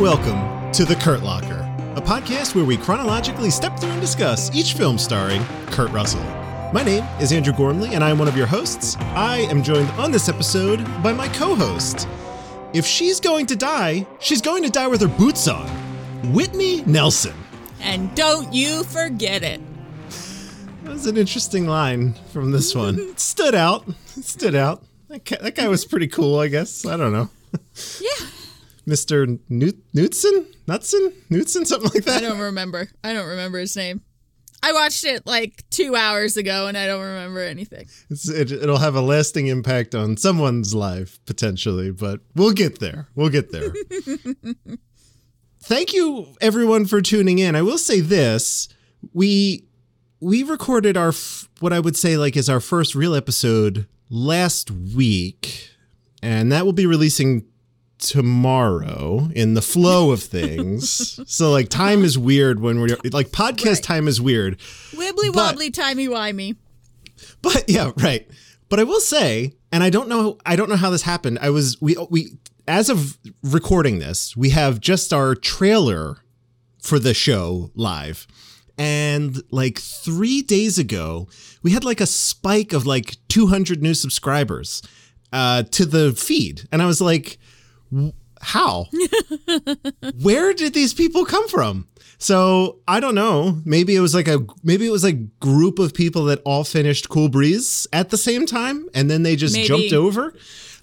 welcome to The Kurt Locker, a podcast where we chronologically step through and discuss each film starring Kurt Russell. My name is Andrew Gormley, and I am one of your hosts. I am joined on this episode by my co host. If she's going to die, she's going to die with her boots on. Whitney Nelson. And don't you forget it. That was an interesting line from this one. It stood out. It stood out. That guy, that guy was pretty cool, I guess. I don't know. Yeah. Mr. Newt, Newtson? Nutson? Newtson? Something like that? I don't remember. I don't remember his name. I watched it like two hours ago and I don't remember anything. It's, it, it'll have a lasting impact on someone's life, potentially, but we'll get there. We'll get there. Thank you, everyone, for tuning in. I will say this. We we recorded our f- what I would say like is our first real episode last week, and that will be releasing tomorrow in the flow of things. so like time is weird when we're like podcast Right. time is weird. Wibbly wobbly, timey wimey. But yeah, right. But I will say, and I don't know I don't know how this happened. I was we we as of recording this, we have just our trailer for the show live. And like 3 days ago, we had like a spike of like 200 new subscribers uh to the feed. And I was like, "W- how? Where did these people come from? So I don't know. Maybe it was like a maybe it was a group of people that all finished Cool Breeze at the same time, and then they just Maybe. jumped over.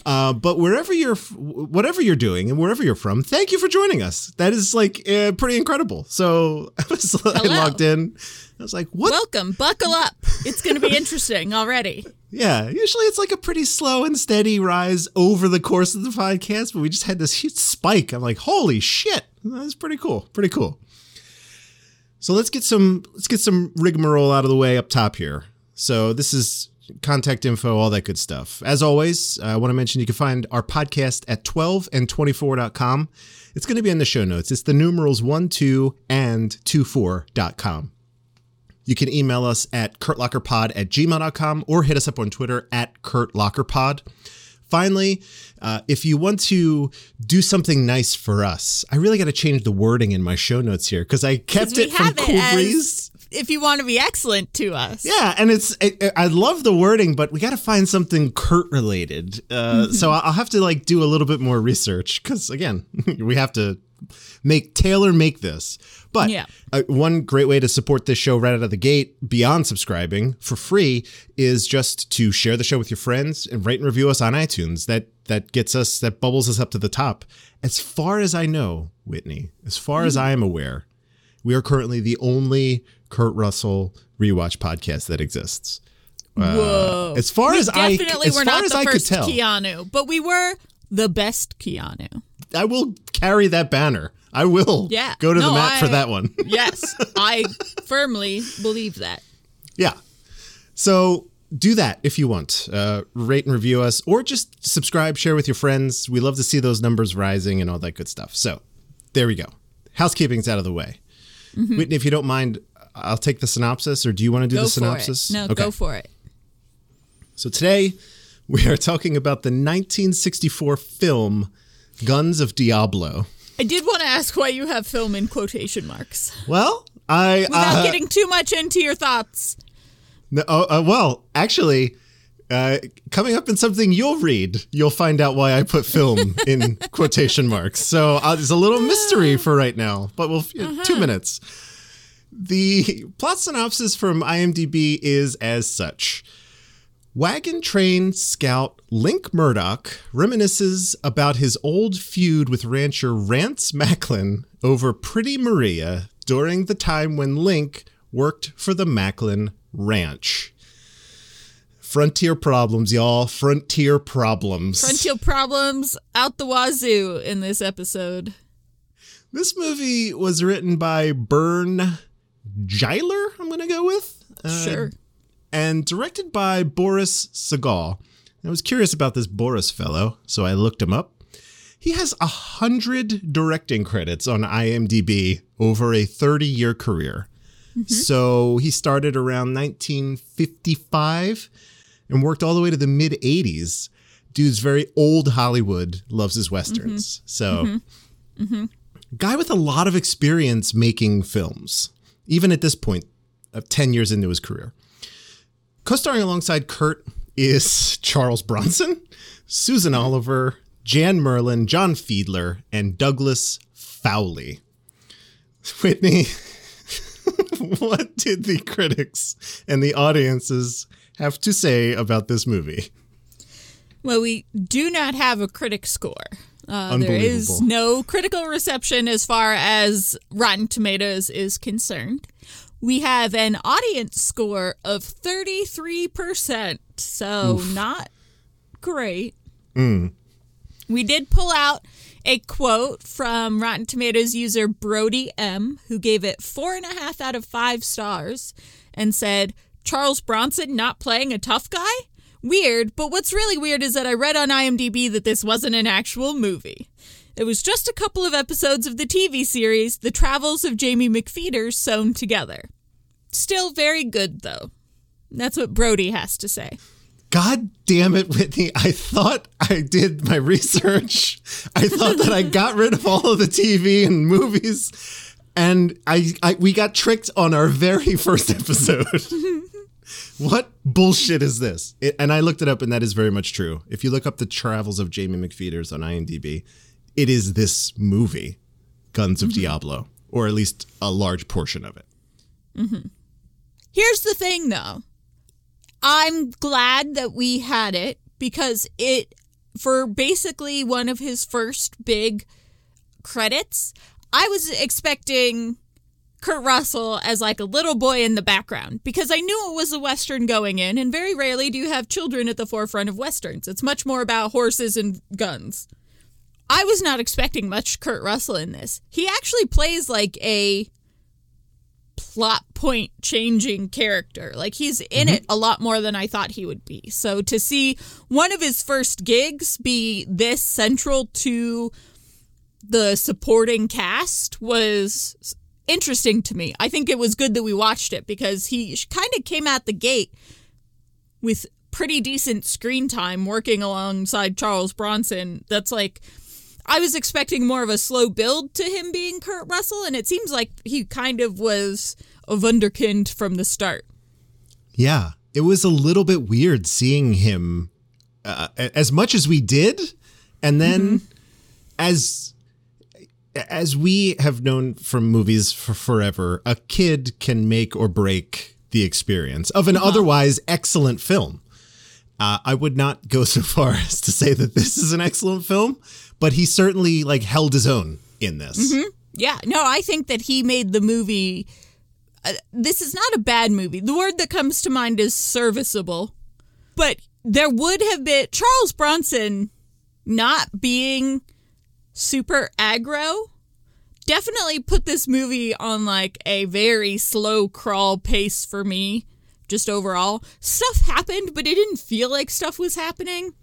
Uh, but wherever you're, whatever you're doing, and wherever you're from, thank you for joining us. That is like uh, pretty incredible. So I was I logged in. I was like, what? Welcome. Buckle up. It's going to be interesting already. Yeah, usually it's like a pretty slow and steady rise over the course of the podcast, but we just had this huge spike. I'm like, holy shit, that's pretty cool, pretty cool. So let's get some let's get some rigmarole out of the way up top here. So this is contact info, all that good stuff. As always, I want to mention you can find our podcast at 12 and 24.com. It's going to be in the show notes. It's the numerals 1, 2, and 24.com. You can email us at kurtlockerpod at gmail.com or hit us up on Twitter at kurtlockerpod. Finally, uh, if you want to do something nice for us, I really got to change the wording in my show notes here because I kept it from it Cool Breeze. If you want to be excellent to us. Yeah, and it's I I love the wording, but we got to find something Kurt related. Uh, So I'll have to like do a little bit more research because again, we have to make tailor make this. But Yeah. uh, one great way to support this show right out of the gate, beyond subscribing for free, is just to share the show with your friends and rate and review us on iTunes. That that gets us that bubbles us up to the top. As far as I know, Whitney, as far as I am aware, we are currently the only Kurt Russell rewatch podcast that exists. Whoa. As far We as I, definitely as were far not as the I first Keanu, but we were the best Keanu. I will carry that banner. I will Yeah. go to the No, mat for that one. Yes, I firmly believe that. Yeah. So do that if you want. Uh, rate and review us, or just subscribe, share with your friends. We love to see those numbers rising and all that good stuff. So there we go. Housekeeping's out of the way. Mm-hmm. Whitney, if you don't mind, I'll take the synopsis, or do you want to do Go the synopsis? No, Okay. go for it. So today we are talking about the 1964 film Guns of Diablo. I did want to ask why you have film in quotation marks. Well, I Without uh, getting too much into your thoughts. no, uh, uh, well, actually, uh, coming up in something you'll read, you'll find out why I put film in quotation marks. So uh, there's a little mystery for right now, but we'll two minutes. The plot synopsis from IMDb is as such. Wagon train scout Link Murdoch reminisces about his old feud with rancher Rance Macklin over Pretty Maria during the time when Link worked for the Macklin Ranch. Frontier problems, y'all. Frontier problems. Frontier problems out the wazoo in this episode. This movie was written by Berne Giler, I'm going to go with. Uh, Sure. And directed by Boris Sagal. I was curious about this Boris fellow, so I looked him up. He has a hundred directing credits on IMDb over a 30 year career. Mm-hmm. So he started around 1955 and worked all the way to the mid 80s. Dude's very old Hollywood, loves his westerns. Mm-hmm. So mm-hmm. Guy with a lot of experience making films, even at this point of 10 years into his career. Co starring alongside Kurt is Charles Bronson, Susan Oliver, Jan Merlin, John Fiedler, and Douglas Fowley. Whitney, what did the critics and the audiences have to say about this movie? Well, we do not have a critic score. Uh, there is no critical reception as far as Rotten Tomatoes is concerned. We have an audience score of 33%, so not great. Mm. We did pull out a quote from Rotten Tomatoes user Brody M, who gave it four and a half out of five stars and said, Charles Bronson not playing a tough guy? Weird, but what's really weird is that I read on IMDb that this wasn't an actual movie. It was just a couple of episodes of the TV series The Travels of Jaimie McPheeters sewn together. Still very good, though. That's what Brody has to say. God damn it, Whitney. I thought I did my research. I thought that I got rid of all of the TV and movies. And I, I we got tricked on our very first episode. what bullshit is this? It, and I looked it up, and that is very much true. If you look up the travels of Jaimie McPheeters on IMDb, it is this movie, Guns of Diablo, or at least a large portion of it. Mm-hmm. Here's the thing though. I'm glad that we had it because it, for basically one of his first big credits, I was expecting Kurt Russell as like a little boy in the background because I knew it was a Western going in, and very rarely do you have children at the forefront of Westerns. It's much more about horses and guns. I was not expecting much Kurt Russell in this. He actually plays like a plot point changing character. Like he's in mm-hmm. it a lot more than I thought he would be. So to see one of his first gigs be this central to the supporting cast was interesting to me. I think it was good that we watched it because he kind of came at the gate with pretty decent screen time working alongside Charles Bronson. That's like I was expecting more of a slow build to him being Kurt Russell, and it seems like he kind of was a wunderkind from the start. Yeah, it was a little bit weird seeing him uh, as much as we did, and then as as we have known from movies for forever, a kid can make or break the experience of an otherwise excellent film. Uh, I would not go so far as to say that this is an excellent film, but he certainly like held his own in this. Yeah, no, I think that he made the movie. Uh, this is not a bad movie. The word that comes to mind is serviceable. But there would have been Charles Bronson not being super aggro definitely put this movie on like a very slow crawl pace for me just overall stuff happened but it didn't feel like stuff was happening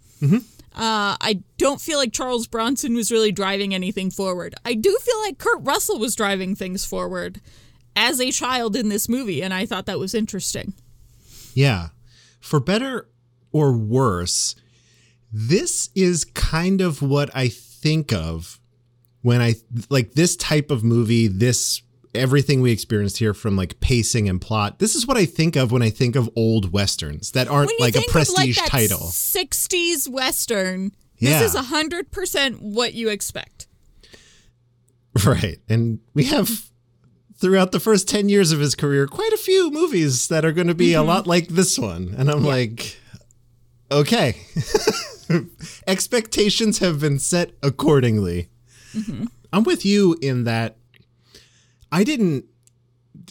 uh, I don't feel like Charles Bronson was really driving anything forward. I do feel like Kurt Russell was driving things forward as a child in this movie, and I thought that was interesting. Yeah. For better or worse, this is kind of what I think of when I like this type of movie, this everything we experienced here from like pacing and plot. This is what I think of when I think of old westerns that aren't like a prestige like title. 60s Western, Yeah. this is 100% what you expect. Right. And we have throughout the first 10 years of his career quite a few movies that are going to be a mm-hmm. lot like this one. And I'm like, okay. Expectations have been set accordingly. Mm-hmm. I'm with you in that I didn't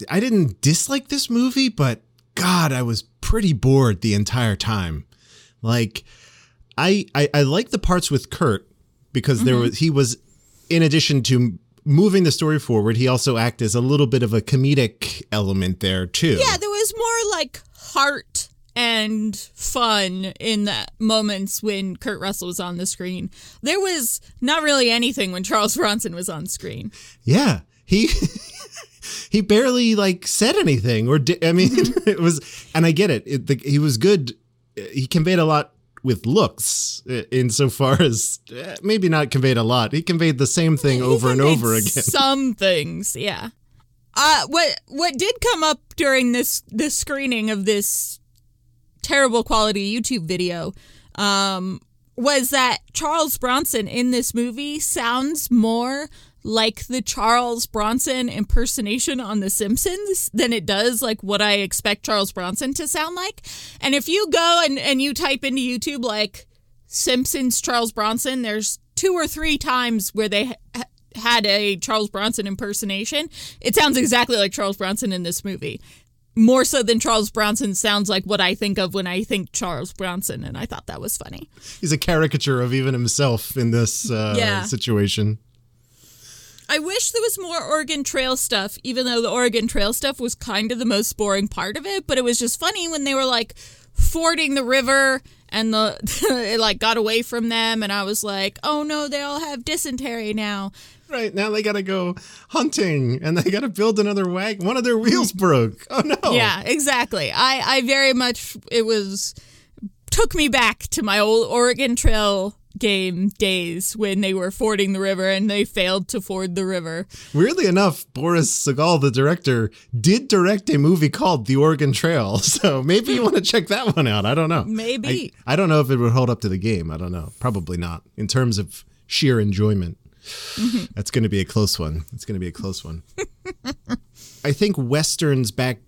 I didn't dislike this movie, but god, I was pretty bored the entire time. Like I I, I like the parts with Kurt because there mm-hmm. was he was in addition to moving the story forward, he also acted as a little bit of a comedic element there too. Yeah, there was more like heart and fun in the moments when Kurt Russell was on the screen. There was not really anything when Charles Bronson was on screen. Yeah, he he barely like said anything or di- I mean it was and I get it, it the, he was good he conveyed a lot with looks insofar as eh, maybe not conveyed a lot. He conveyed the same thing over and over again. Some things, yeah. Uh, what what did come up during this this screening of this terrible quality YouTube video um, was that Charles Bronson in this movie sounds more like the Charles Bronson impersonation on The Simpsons than it does like what I expect Charles Bronson to sound like. And if you go and, and you type into YouTube like Simpsons Charles Bronson, there's two or three times where they ha- had a Charles Bronson impersonation. It sounds exactly like Charles Bronson in this movie. More so than Charles Bronson sounds like what I think of when I think Charles Bronson, and I thought that was funny. He's a caricature of even himself in this uh, Yeah. situation. I wish there was more Oregon Trail stuff, even though the Oregon Trail stuff was kind of the most boring part of it. But it was just funny when they were like fording the river and the it like got away from them, and I was like, oh no, they all have dysentery now. Right now they gotta go hunting and they gotta build another wagon. One of their wheels broke. Oh no! Yeah, exactly. I I very much it was took me back to my old Oregon Trail game days when they were fording the river and they failed to ford the river. Weirdly enough, Boris Sagal, the director, did direct a movie called The Oregon Trail. So maybe you want to check that one out. I don't know. Maybe. I, I don't know if it would hold up to the game. I don't know. Probably not. In terms of sheer enjoyment, mm-hmm. that's going to be a close one. It's going to be a close one. I think westerns back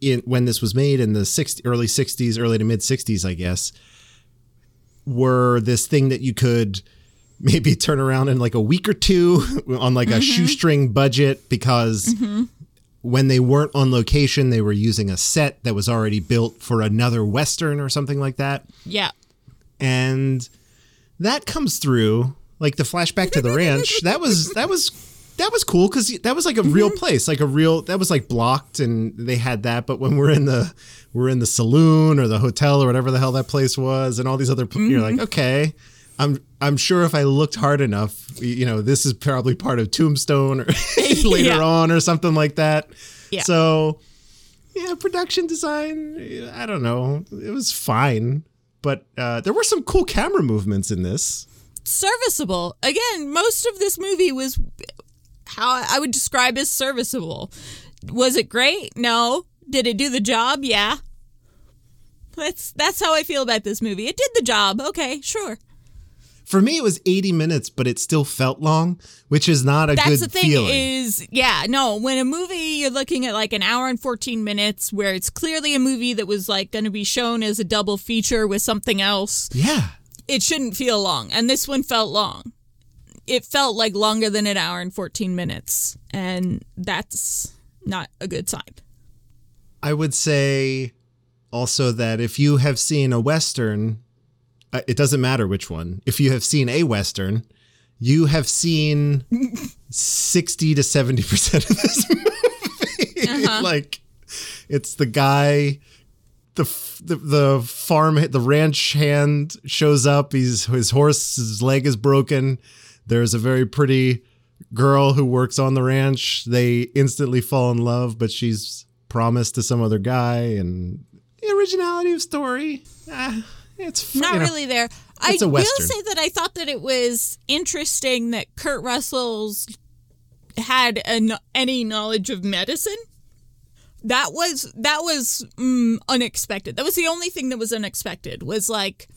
in when this was made in the 60, early 60s, early to mid 60s, I guess, were this thing that you could maybe turn around in like a week or two on like a mm-hmm. shoestring budget because mm-hmm. when they weren't on location, they were using a set that was already built for another western or something like that. Yeah. And that comes through like the flashback to the ranch. That was that was that was cool because that was like a real place, like a real that was like blocked, and they had that. But when we're in the we're in the saloon or the hotel or whatever the hell that place was, and all these other, pl- you're like, okay, I'm I'm sure if I looked hard enough, you know, this is probably part of Tombstone or later Yeah. on or something like that. Yeah. So yeah, production design, I don't know, it was fine, but uh, there were some cool camera movements in this. serviceable. Again, most of this movie was how I would describe as serviceable. Was it great? No. Did it do the job? Yeah. That's that's how I feel about this movie. It did the job. Okay, sure. For me, it was 80 minutes, but it still felt long, which is not a That's good the thing feeling. is yeah, no, when a movie you're looking at like an hour and 14 minutes where it's clearly a movie that was like going to be shown as a double feature with something else, yeah. it shouldn't feel long. And this one felt long. It felt like longer than an hour and 14 minutes. And that's not a good sign. I would say also that if you have seen a Western, uh, it doesn't matter which one, if you have seen a Western, you have seen 60 to 70% of this movie. like, it's the guy. The, the the farm the ranch hand shows up. He's his horse's leg is broken. There's a very pretty girl who works on the ranch. They instantly fall in love, but she's promised to some other guy. And the originality of story, eh, it's Not you know, really there. I will say that I thought that it was interesting that Kurt Russell's had an, any knowledge of medicine. That was that was mm, unexpected. That was the only thing that was unexpected. Was like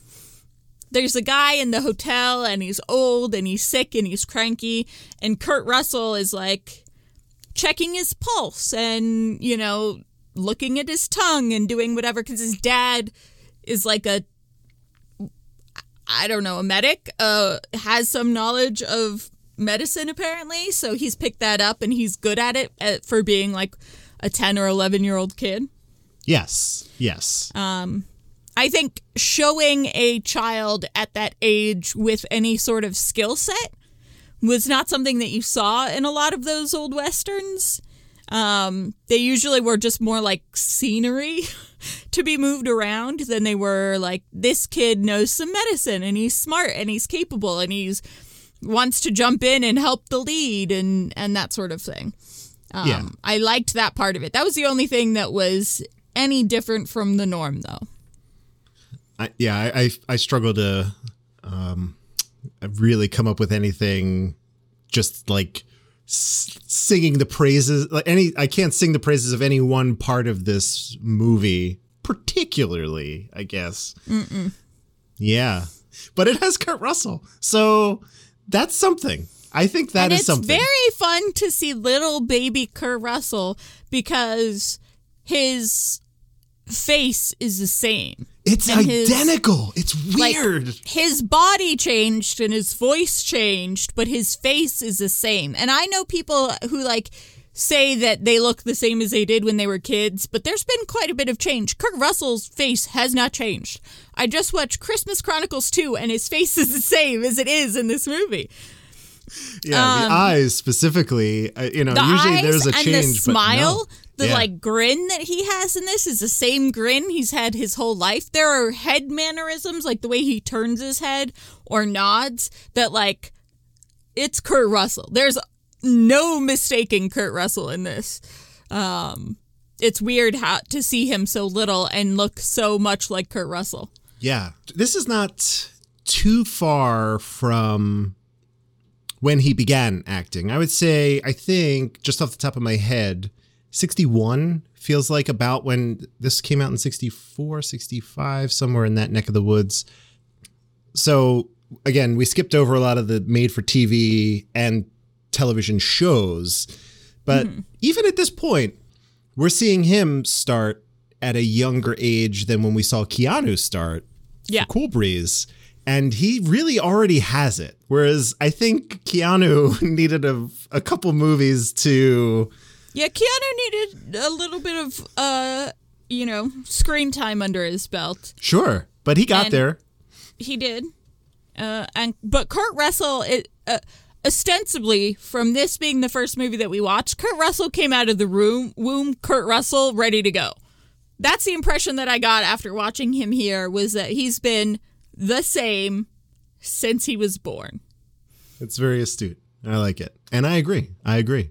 there's a guy in the hotel and he's old and he's sick and he's cranky and Kurt Russell is like checking his pulse and you know looking at his tongue and doing whatever because his dad is like a I don't know, a medic, uh, has some knowledge of medicine apparently. So he's picked that up and he's good at it at, for being like a 10 or 11 year old kid. yes, yes. I think showing a child at that age with any sort of skill set was not something that you saw in a lot of those old westerns. Um, they usually were just more like scenery to be moved around than they were like this kid knows some medicine and he's smart and he's capable and he's wants to jump in and help the lead and and that sort of thing. Um, Yeah. I liked that part of it. That was the only thing that was any different from the norm, though. I, yeah, I, I I struggle to um really come up with anything just like s- singing the praises like any I can't sing the praises of any one part of this movie particularly, I guess. Mm-mm. Yeah. But it has Kurt Russell. So that's something. I think that and is it's something. very fun to see little baby Kurt Russell because his face is the same. it's and his- identical. it's like, weird. His body changed and his voice changed, but his face is the same. And I know people who like say that they look the same as they did when they were kids, but there's been quite a bit of change. Kurt Russell's face has not changed. I just watched Christmas Chronicles 2 and his face is the same as it is in this movie. yeah, the eyes specifically, uh, you know, um, usually there's a change the but no. The Yeah. like grin that he has in this is the same grin he's had his whole life. There are head mannerisms, like the way he turns his head or nods, that like it's Kurt Russell. There's no mistaking Kurt Russell in this. Um, it's weird how to see him so little and look so much like Kurt Russell. Yeah. This is not too far from when he began acting. I would say, I think, just off the top of my head, 61 feels like about when this came out in 64, 65, somewhere in that neck of the woods. So, again, we skipped over a lot of the made for TV and television shows. But hmm. even at this point, we're seeing him start at a younger age than when we saw Keanu start Yeah. Cool Breeze. And he really already has it. Whereas I think Keanu needed a, a couple movies to. Yeah, Keanu needed a little bit of uh, you know, screen time under his belt. Sure, but he got And- there. He did. Uh, and but Kurt Russell, it, uh, ostensibly from this being the first movie that we watched, Kurt Russell came out of the room womb. Kurt Russell ready to go. That's the impression that I got after watching him here was that he's been the same since he was born. It's very astute. I like it. And I agree. I agree.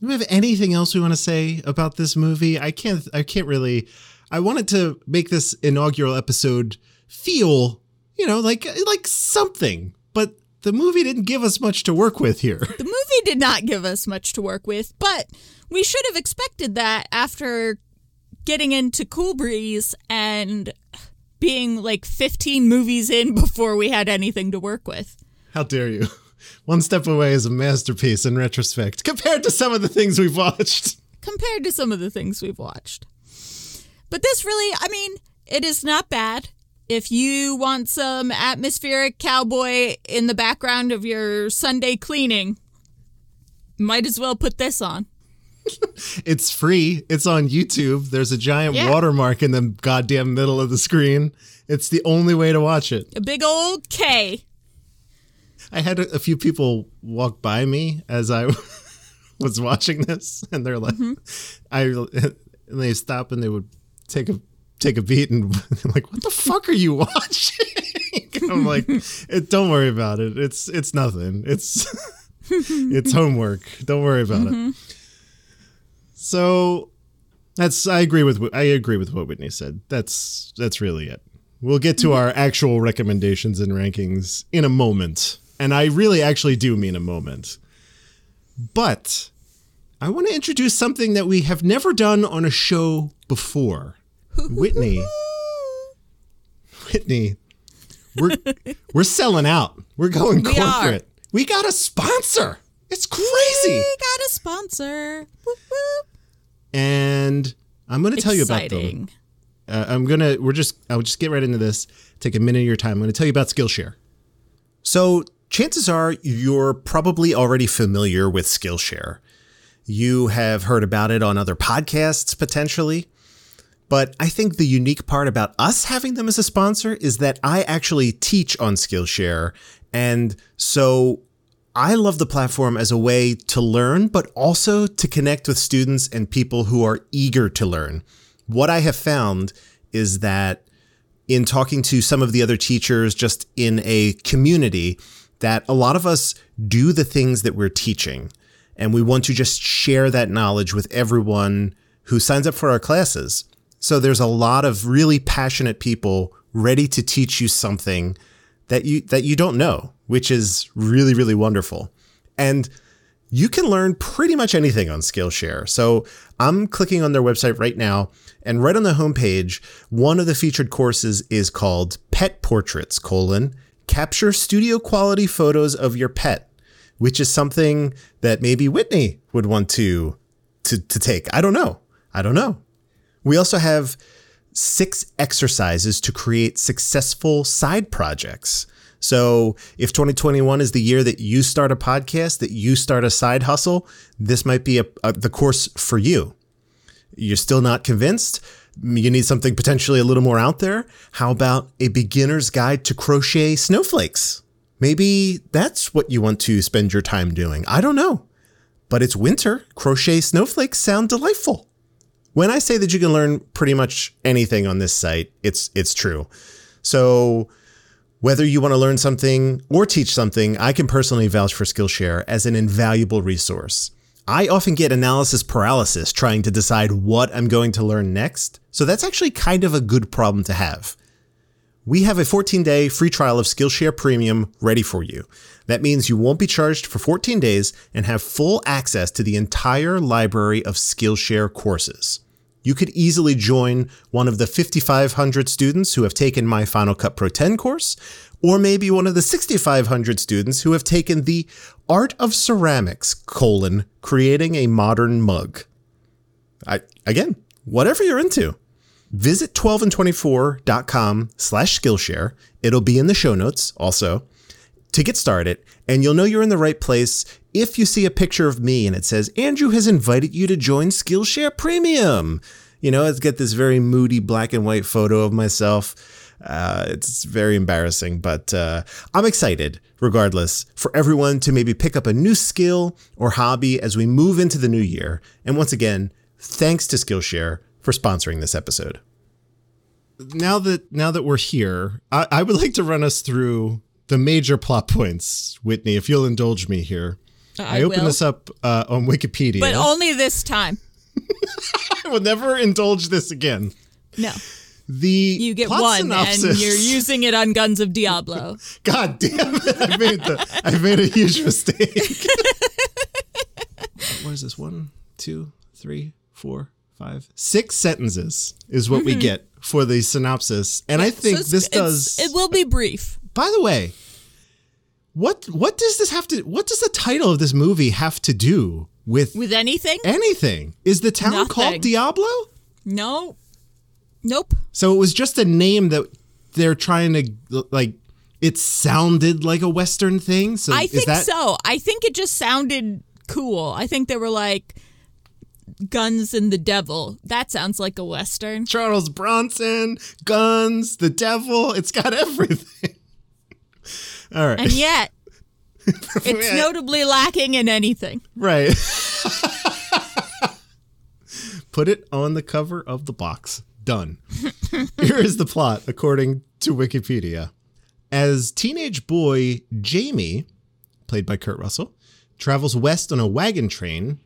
Do we have anything else we want to say about this movie? I can't I can't really I wanted to make this inaugural episode feel, you know, like like something. But the movie didn't give us much to work with here. The movie did not give us much to work with, but we should have expected that after getting into Cool Breeze and being like 15 movies in before we had anything to work with. How dare you? One Step Away is a masterpiece in retrospect compared to some of the things we've watched. compared to some of the things we've watched. But this really, I mean, it is not bad. If you want some atmospheric cowboy in the background of your Sunday cleaning, might as well put this on. It's free. It's on YouTube. There's a giant Yeah. watermark in the goddamn middle of the screen. It's the only way to watch it. A big old K. I had a, a few people walk by me as I was watching this, and they're like, mm-hmm. I, and they stop and they would take a take a beat and like, what the fuck are you watching? I'm like, it, don't worry about it. It's it's nothing. It's it's homework. Don't worry about it. Mm-hmm. So that's I agree with I agree with what Whitney said. That's that's really it. We'll get to mm-hmm. our actual recommendations and rankings in a moment. And I really actually do mean a moment. But I want to introduce something that we have never done on a show before. Whitney, Whitney, we're we're selling out. We're going We are. corporate. We got a sponsor. It's crazy. We got a sponsor. Whoop, whoop. And I'm going to tell you about them. Exciting. Uh, I'm gonna. We're just. I'll just get right into this. Take a minute of your time. I'm gonna tell you about Skillshare. So chances are you're probably already familiar with Skillshare. You have heard about it on other podcasts potentially. But I think the unique part about us having them as a sponsor is that I actually teach on Skillshare. And so I love the platform as a way to learn, but also to connect with students and people who are eager to learn. What I have found is that in talking to some of the other teachers just in a community, that a lot of us do the things that we're teaching. And we want to just share that knowledge with everyone who signs up for our classes. So there's a lot of really passionate people ready to teach you something that you that you don't know, which is really really wonderful. And you can learn pretty much anything on Skillshare. So I'm clicking on their website right now, and right on the homepage, one of the featured courses is called Pet Portraits: colon Capture studio quality photos of your pet, which is something that maybe Whitney would want to to to take. I don't know. I don't know. We also have six exercises to create successful side projects. So, if 2021 is the year that you start a podcast, that you start a side hustle, this might be a, a, the course for you. You're still not convinced? You need something potentially a little more out there? How about a beginner's guide to crochet snowflakes? Maybe that's what you want to spend your time doing. I don't know. But it's winter. Crochet snowflakes sound delightful. When I say that you can learn pretty much anything on this site, it's it's true. So whether you want to learn something or teach something, I can personally vouch for Skillshare as an invaluable resource. I often get analysis paralysis trying to decide what I'm going to learn next, so that's actually kind of a good problem to have. We have a 14 day free trial of Skillshare Premium ready for you. That means you won't be charged for 14 days and have full access to the entire library of Skillshare courses. You could easily join one of the 5,500 students who have taken my Final Cut Pro 10 course, or maybe one of the 6,500 students who have taken the Art of Ceramics, colon, creating a modern mug. I, again, whatever you're into. Visit 12and24.com slash Skillshare. It'll be in the show notes also to get started, and you'll know you're in the right place if you see a picture of me and it says, Andrew has invited you to join Skillshare Premium. You know, it's got this very moody black and white photo of myself. Uh, it's very embarrassing, but uh, I'm excited, regardless, for everyone to maybe pick up a new skill or hobby as we move into the new year. And once again, thanks to Skillshare for sponsoring this episode. Now that now that we're here, I, I would like to run us through the major plot points, Whitney, if you'll indulge me here. I, I opened will. this up uh, on Wikipedia. but only this time. I will never indulge this again. No, The you get plot one, synopsis. and you're using it on Guns of Diablo. God damn it! I made the I made a huge mistake. what is this? One, two, three, four, five, six sentences is what we get for the synopsis, and I think Mm-hmm. So this does. It will be brief. by the way, what what does this have to? What does the title of this movie have to do with With anything? anything? Is the town called Diablo? No. Nope. So it was just a name that they're trying to like. It sounded like a Western thing. So I think that so. I think it just sounded cool. I think they were like Guns and the Devil. That sounds like a western. Charles Bronson, guns, the devil. It's got everything. All right. And yet it's notably lacking in anything. right. Put it on the cover of the box. Done. Here is the plot, according to Wikipedia. As teenage boy Jamie, played by Kurt Russell, travels west on a wagon train.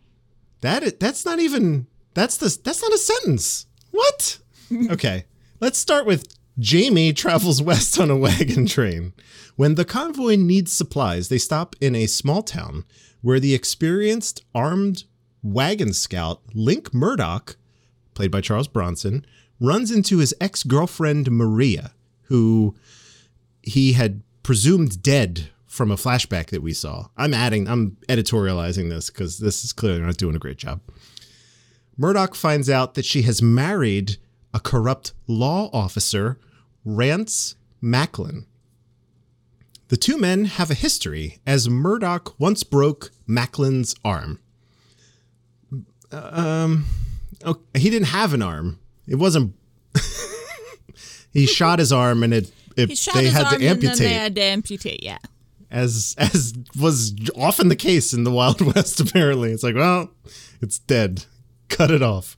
That that's not even that's the that's not a sentence. What? Okay. Let's start with Jamie travels west on a wagon train. When the convoy needs supplies, they stop in a small town where the experienced armed wagon scout Link Murdoch, played by Charles Bronson, runs into his ex-girlfriend Maria, who he had presumed dead from a flashback that we saw. I'm adding, I'm editorializing this because this is clearly not doing a great job. Murdoch finds out that she has married a corrupt law officer, Rance Macklin. The two men have a history, as Murdoch once broke Macklin's arm. Um, oh, he didn't have an arm. It wasn't. he shot his arm, and it. it He shot they his had arm to amputate and then they had to amputate, yeah. As as was often the case in the Wild West. Apparently, it's like, well, it's dead. Cut it off.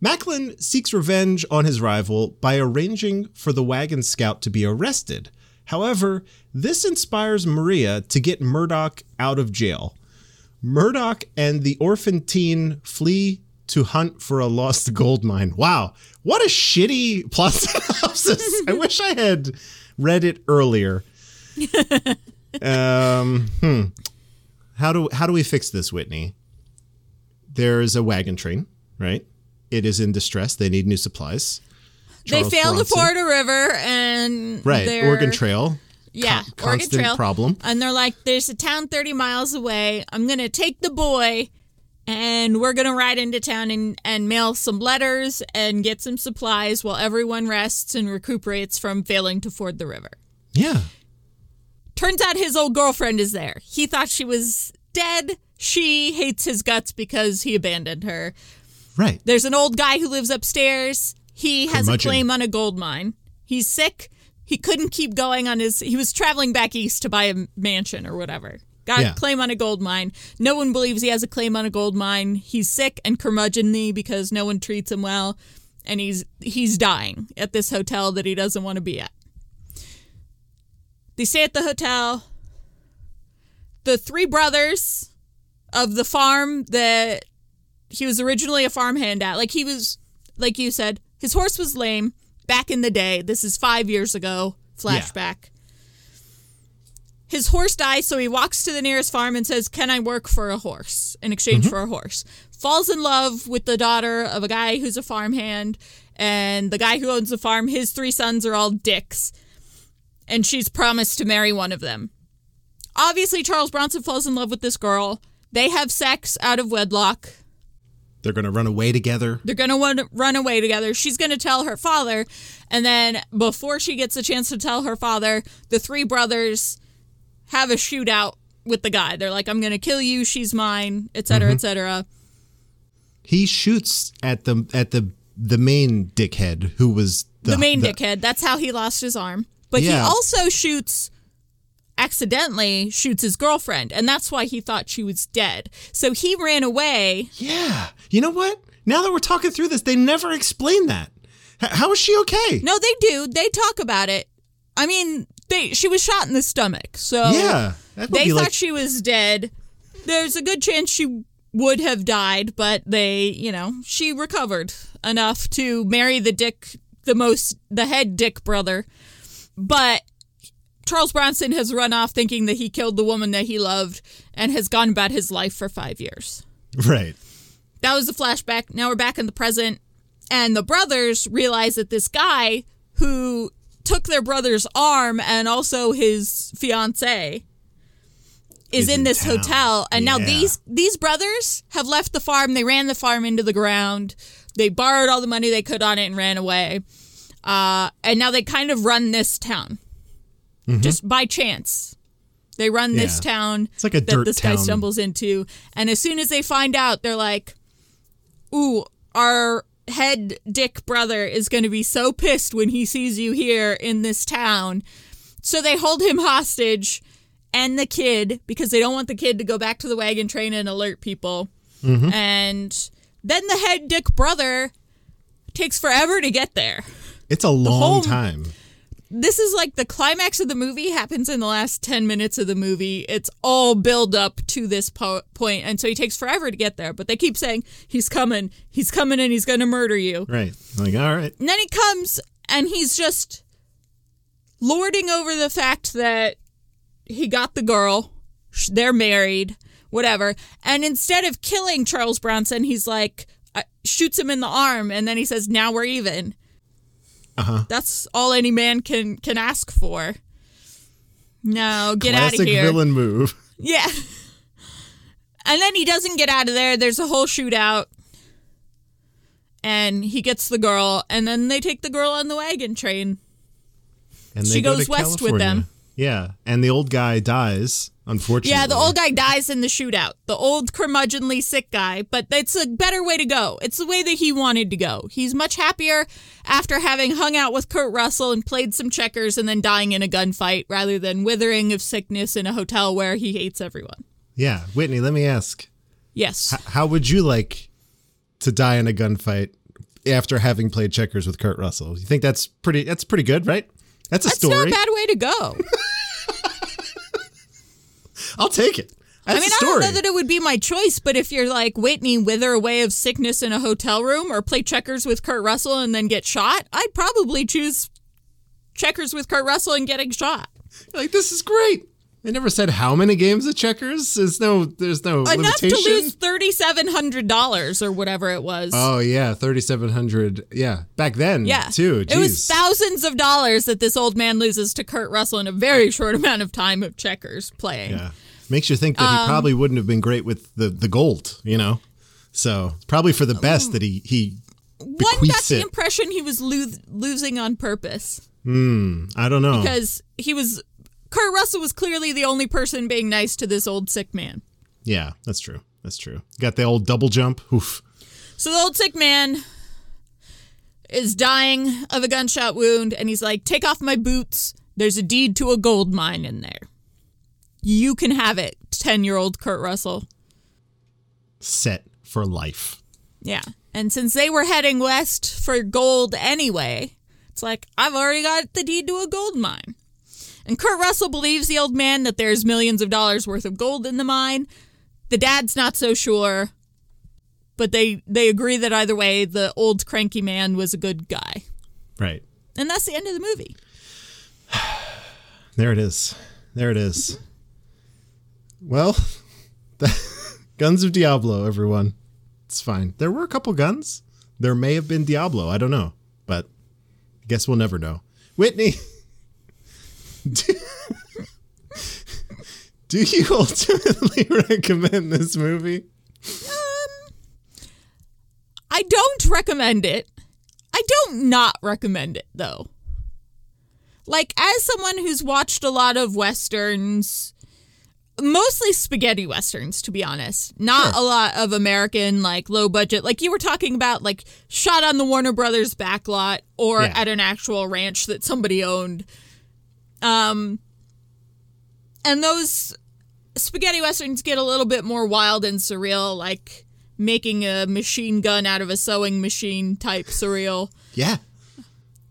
Macklin seeks revenge on his rival by arranging for the wagon scout to be arrested. However, this inspires Maria to get Murdoch out of jail. Murdoch and the orphan teen flee to hunt for a lost gold mine. Wow, what a shitty plot synopsis. I wish I had read it earlier. Um, hmm. How do how do we fix this, Whitney? There's a wagon train, right? It is in distress. They need new supplies. Charles they failed to ford a river and Right, they're- Oregon Trail. Yeah, Con- Oregon Trail. problem. And they're like, there's a town 30 miles away. I'm going to take the boy and we're going to ride into town and, and mail some letters and get some supplies while everyone rests and recuperates from failing to ford the river. Yeah. Turns out his old girlfriend is there. He thought she was dead. She hates his guts because he abandoned her. Right. There's an old guy who lives upstairs. He has a claim on a gold mine. He's sick. He couldn't keep going on his. He was traveling back east to buy a mansion or whatever. Got Yeah. a claim on a gold mine. No one believes he has a claim on a gold mine. He's sick and curmudgeonly because no one treats him well, and he's he's dying at this hotel that he doesn't want to be at. They stay at the hotel. The three brothers of the farm that he was originally a farmhand at. Like he was, like you said, his horse was lame back in the day. This is five years ago. Flashback. His horse dies, so he walks to the nearest farm and says, Can I work for a horse in exchange mm-hmm. for a horse? Falls in love with the daughter of a guy who's a farmhand, and the guy who owns the farm, his three sons are all dicks, and she's promised to marry one of them. Obviously, Charles Bronson falls in love with this girl. They have sex out of wedlock. They're going to run away together. They're going to run away together. She's going to tell her father. And then before she gets a chance to tell her father, the three brothers have a shootout with the guy. They're like, I'm going to kill you. She's mine, et cetera, et mm-hmm. cetera. He shoots at the at the the main dickhead who was the, The, main dickhead. That's how he lost his arm. But he also shoots, accidentally shoots his girlfriend. And that's why he thought she was dead. So he ran away. Yeah. You know what? Now that we're talking through this, they never explain that. H- how is she okay? No, they do. They talk about it. I mean, they she was shot in the stomach. So Yeah. They thought like she was dead. There's a good chance she would have died, but they, you know, she recovered enough to marry the dick, the most, the head dick brother. But Charles Bronson has run off thinking that he killed the woman that he loved and has gone about his life for five years. right. That was the flashback. Now we're back in the present. And the brothers realize that this guy who took their brother's arm and also his fiance is, Is in in this town. hotel. And now these these brothers have left the farm. They ran the farm into the ground. They borrowed all the money they could on it and ran away. Uh, and now they kind of run this town. Just by chance. They run this Mm-hmm. Town It's like a that this guy stumbles into. And as soon as they find out, they're like, ooh, our head dick brother is going to be so pissed when he sees you here in this town. So they hold him hostage and the kid because they don't want the kid to go back to the wagon train and alert people. Mm-hmm. And then the head dick brother takes forever to get there. It's a long whole- time. This is like the climax of the movie happens in the last 10 minutes of the movie. It's all build up to this po- point, And so he takes forever to get there. But they keep saying, he's coming, he's coming, and he's going to murder you. Right. Like, all right. And then he comes and he's just lording over the fact that he got the girl, they're married, whatever. And instead of killing Charles Bronson, he's like, uh, shoots him in the arm, and then he says, "Now we're even." Uh-huh. That's all any man can can ask for. No, get out of here. villain move. Yeah. And then he doesn't get out of there. There's a whole shootout. And he gets the girl, and then they take the girl on the wagon train. And She they go goes to west with them. Yeah. And the old guy dies, unfortunately. Yeah, the old guy dies in the shootout. The old curmudgeonly sick guy, but it's a better way to go. It's the way that he wanted to go. He's much happier after having hung out with Kurt Russell and played some checkers and then dying in a gunfight rather than withering of sickness in a hotel where he hates everyone. Yeah. Whitney, let me ask. Yes. h- How would you like to die in a gunfight after having played checkers with Kurt Russell? You think that's pretty that's pretty good, right? That's a story. That's not a bad way to go. I'll take it. That's I mean, I don't know that it would be my choice, but if you're like Whitney, wither away of sickness in a hotel room, or play checkers with Kurt Russell and then get shot, I'd probably choose checkers with Kurt Russell and getting shot. like this is great. They never said how many games of checkers. There's no. There's no Enough limitation. to lose thirty seven hundred dollars or whatever it was. Oh yeah, thirty seven hundred. Yeah, back then. yeah, too. it was thousands of dollars that this old man loses to Kurt Russell in a very short amount of time of checkers playing. Yeah, makes you think that Um, he probably wouldn't have been great with the the gold. You know, so it's probably for the best that he he One got the it. impression he was lo- losing on purpose. Hmm. I don't know. because he was Kurt Russell was clearly the only person being nice to this old sick man. yeah, that's true. That's true. Got the old double jump. Oof. So the old sick man is dying of a gunshot wound and he's like, "Take off my boots. There's a deed to a gold mine in there. You can have it." 10-year-old Kurt Russell. Set for life. Yeah. And since they were heading west for gold anyway, it's like, I've already got the deed to a gold mine. And Kurt Russell believes the old man that there's millions of dollars worth of gold in the mine. The dad's not so sure, but they they agree that either way, the old cranky man was a good guy. Right. And that's the end of the movie. There it is. There it is. Well, Guns of Diablo, everyone. It's fine. There were a couple guns. There may have been Diablo. I don't know, but I guess we'll never know. Whitney, do, do you ultimately recommend this movie? Um, I don't recommend it. I don't not recommend it though. Like as someone who's watched a lot of westerns, mostly spaghetti westerns to be honest. Not Sure. a lot of American like low budget like you were talking about like shot on the Warner Brothers backlot or Yeah. at an actual ranch that somebody owned. Um and those spaghetti westerns get a little bit more wild and surreal like making a machine gun out of a sewing machine type surreal. Yeah.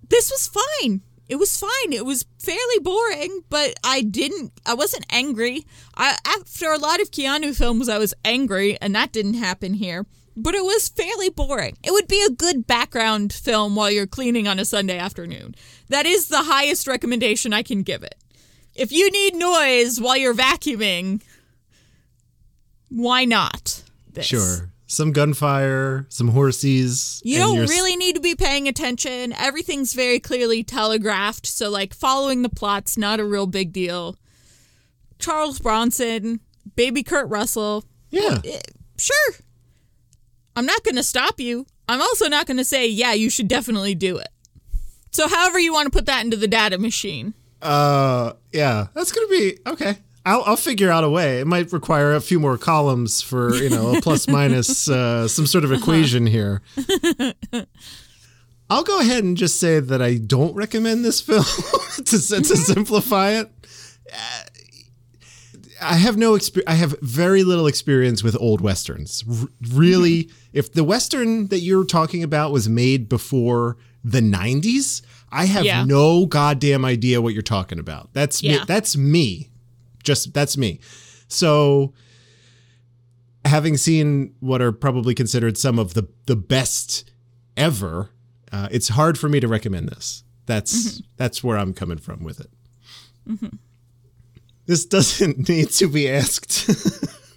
This was fine. It was fine. It was fairly boring, but I didn't I wasn't angry. I after a lot of Keanu films I was angry and that didn't happen here. But it was fairly boring. It would be a good background film while you're cleaning on a Sunday afternoon. That is the highest recommendation I can give it. If you need noise while you're vacuuming, why not? This? Sure. Some gunfire, some horses. You don't really need to be paying attention. Everything's very clearly telegraphed, so like following the plot's not a real big deal. Charles Bronson, baby Kurt Russell, Yeah. eh, sure. I'm not going to stop you. I'm also not going to say, yeah, you should definitely do it. So, however you want to put that into the data machine. Uh, yeah, that's gonna be okay. I'll I'll figure out a way. It might require a few more columns for you know a plus minus uh, some sort of equation here. I'll go ahead and just say that I don't recommend this film to to simplify it. Uh, I have no experience. I have very little experience with old westerns. R- really, if the western that you're talking about was made before the 90s, I have Yeah. no goddamn idea what you're talking about. That's me. That's me. Just that's me. So having seen what are probably considered some of the the best ever, uh, it's hard for me to recommend this. That's that's where I'm coming from with it. This doesn't need to be asked,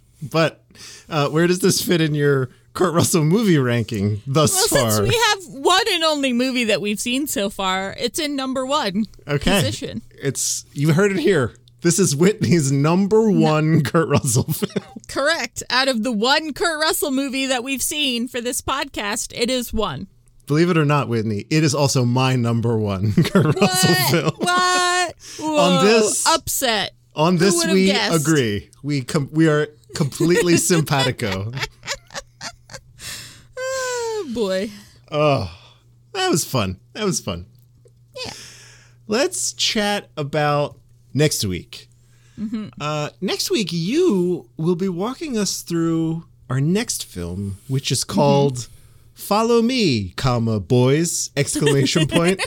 but uh, where does this fit in your Kurt Russell movie ranking thus Well, far? since we have one and only movie that we've seen so far, it's in number one okay, position. it's you heard it here. This is Whitney's number one Kurt Russell film. Correct. Out of the one Kurt Russell movie that we've seen for this podcast, it is one. Believe it or not, Whitney, it is also my number one Kurt Russell film. What? Whoa, this- upset. On this, we guessed? agree. We com- we are completely simpatico. Oh boy. Oh, that was fun. That was fun. Yeah. Let's chat about next week. Uh, next week, you will be walking us through our next film, which is called "Follow Me, comma boys!" Exclamation point.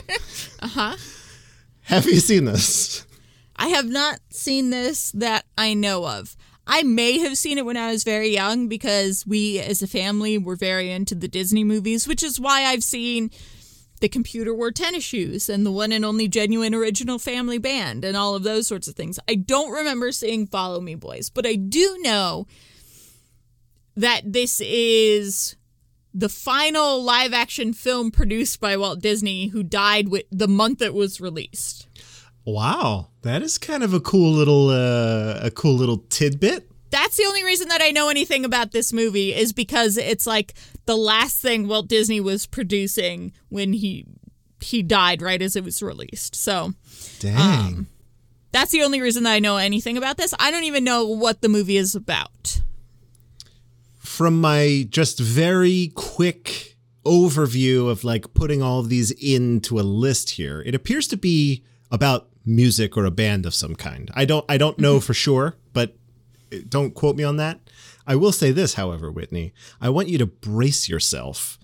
uh huh. Have you seen this? I have not seen this that I know of. I may have seen it when I was very young because we as a family were very into the Disney movies, which is why I've seen the computer wore tennis shoes and the one and only genuine original family band and all of those sorts of things. I don't remember seeing Follow Me Boys, but I do know that this is the final live action film produced by Walt Disney who died with the month it was released. Wow, that is kind of a cool little uh, a cool little tidbit. That's the only reason that I know anything about this movie is because it's like the last thing Walt Disney was producing when he he died right as it was released. So, Dang. Um, that's the only reason that I know anything about this. I don't even know what the movie is about. From my just very quick overview of like putting all of these into a list here, it appears to be about music or a band of some kind. I don't I don't know for sure, but don't quote me on that. I will say this, however, Whitney, I want you to brace yourself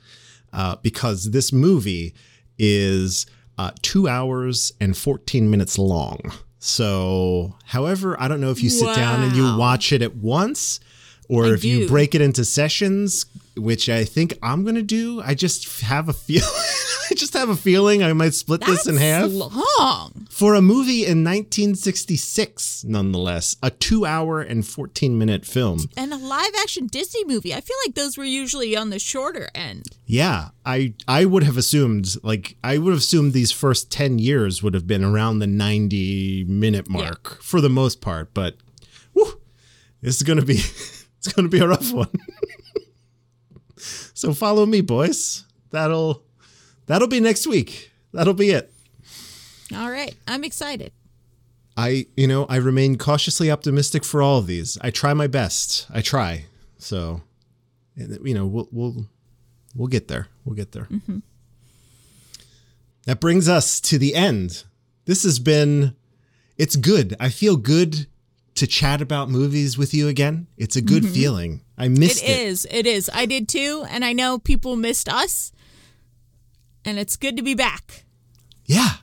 uh, because this movie is uh, two hours and 14 minutes long. So, however, I don't know if you sit down and you watch it at once or I if you break it into sessions, which I think I'm going to do. I just have a feel. I just have a feeling I might split this in half long. for a movie in 1966, nonetheless, a two hour and 14 minute film. And a live action Disney movie. I feel like those were usually on the shorter end. Yeah, I I would have assumed like I would have assumed these first 10 years would have been around the 90 minute mark for the most part, but whew, this is to be it's going to be a rough one. so follow me, boys. That'll that'll be next week. That'll be it. All right. I'm excited. I, you know, I remain cautiously optimistic for all of these. I try my best. I try. So, and, you know, we'll we'll we'll get there. We'll get there. Mm-hmm. That brings us to the end. This has been it's good. I feel good to chat about movies with you again. It's a good mm-hmm. feeling. I missed it. It is. It is. I did too. And I know people missed us. And it's good to be back. Yeah.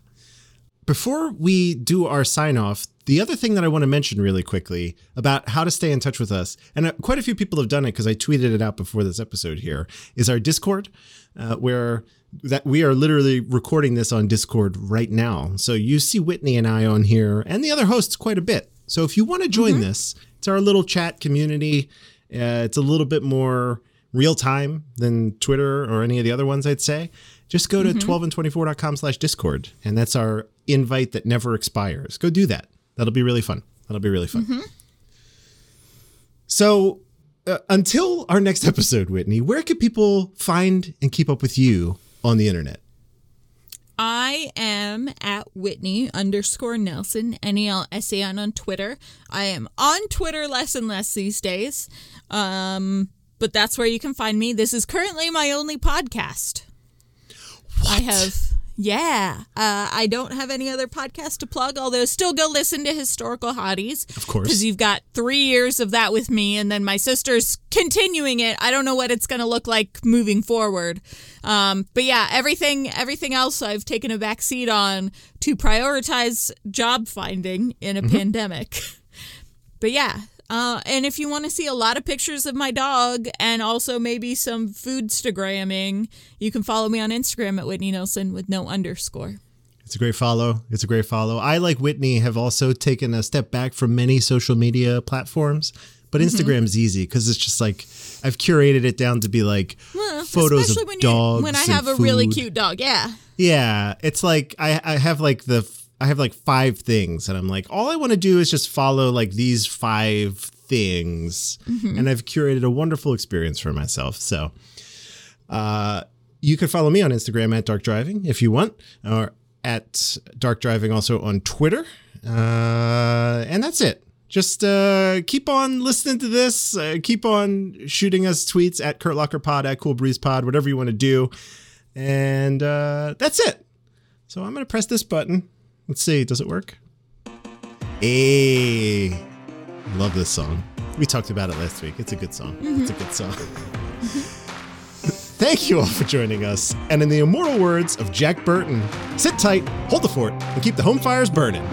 Before we do our sign off, the other thing that I want to mention really quickly about how to stay in touch with us, and uh, quite a few people have done it because I tweeted it out before this episode here, is our Discord, uh, where that we are literally recording this on Discord right now. So you see Whitney and I on here and the other hosts quite a bit. So if you want to join this, it's our little chat community. Uh, it's a little bit more real time than Twitter or any of the other ones, I'd say. Just go to 12and24.com slash Discord, and that's our invite that never expires. Go do that. That'll be really fun. That'll be really fun. So, uh, until our next episode, Whitney, where can people find and keep up with you on the internet? I am at Whitney underscore Nelson, N E L S A N on Twitter. I am on Twitter less and less these days. Um, but that's where you can find me. This is currently my only podcast. I have, yeah. Uh, I don't have any other podcast to plug, although still go listen to Historical Hotties. Of course. Because you've got three years of that with me, and then my sister's continuing it. I don't know what it's going to look like moving forward. Um, but yeah, everything everything else I've taken a back seat on to prioritize job finding in a pandemic. but yeah. Uh, and if you want to see a lot of pictures of my dog and also maybe some foodstagramming, you can follow me on Instagram at Whitney Nelson with no underscore. It's a great follow. It's a great follow. I, like Whitney, have also taken a step back from many social media platforms, but Instagram's easy because it's just like I've curated it down to be like Well, photos especially of when dogs. When I have a really cute dog, yeah. Yeah, it's like I, I have like the I have like five things, and I'm like, all I want to do is just follow like these five things, and I've curated a wonderful experience for myself. So, uh, you can follow me on Instagram at Dark Driving if you want, or at Dark Driving also on Twitter, uh, and that's it. Just uh, keep on listening to this. Uh, keep on shooting us tweets at Kurt Locker Pod, at Cool Breeze Pod, whatever you want to do. And uh, that's it. So I'm going to press this button. Let's see. Does it work? Hey. Love this song. We talked about it last week. It's a good song. Mm-hmm. It's a good song. Mm-hmm. Thank you all for joining us. And in the immortal words of Jack Burton, sit tight, hold the fort, and keep the home fires burning.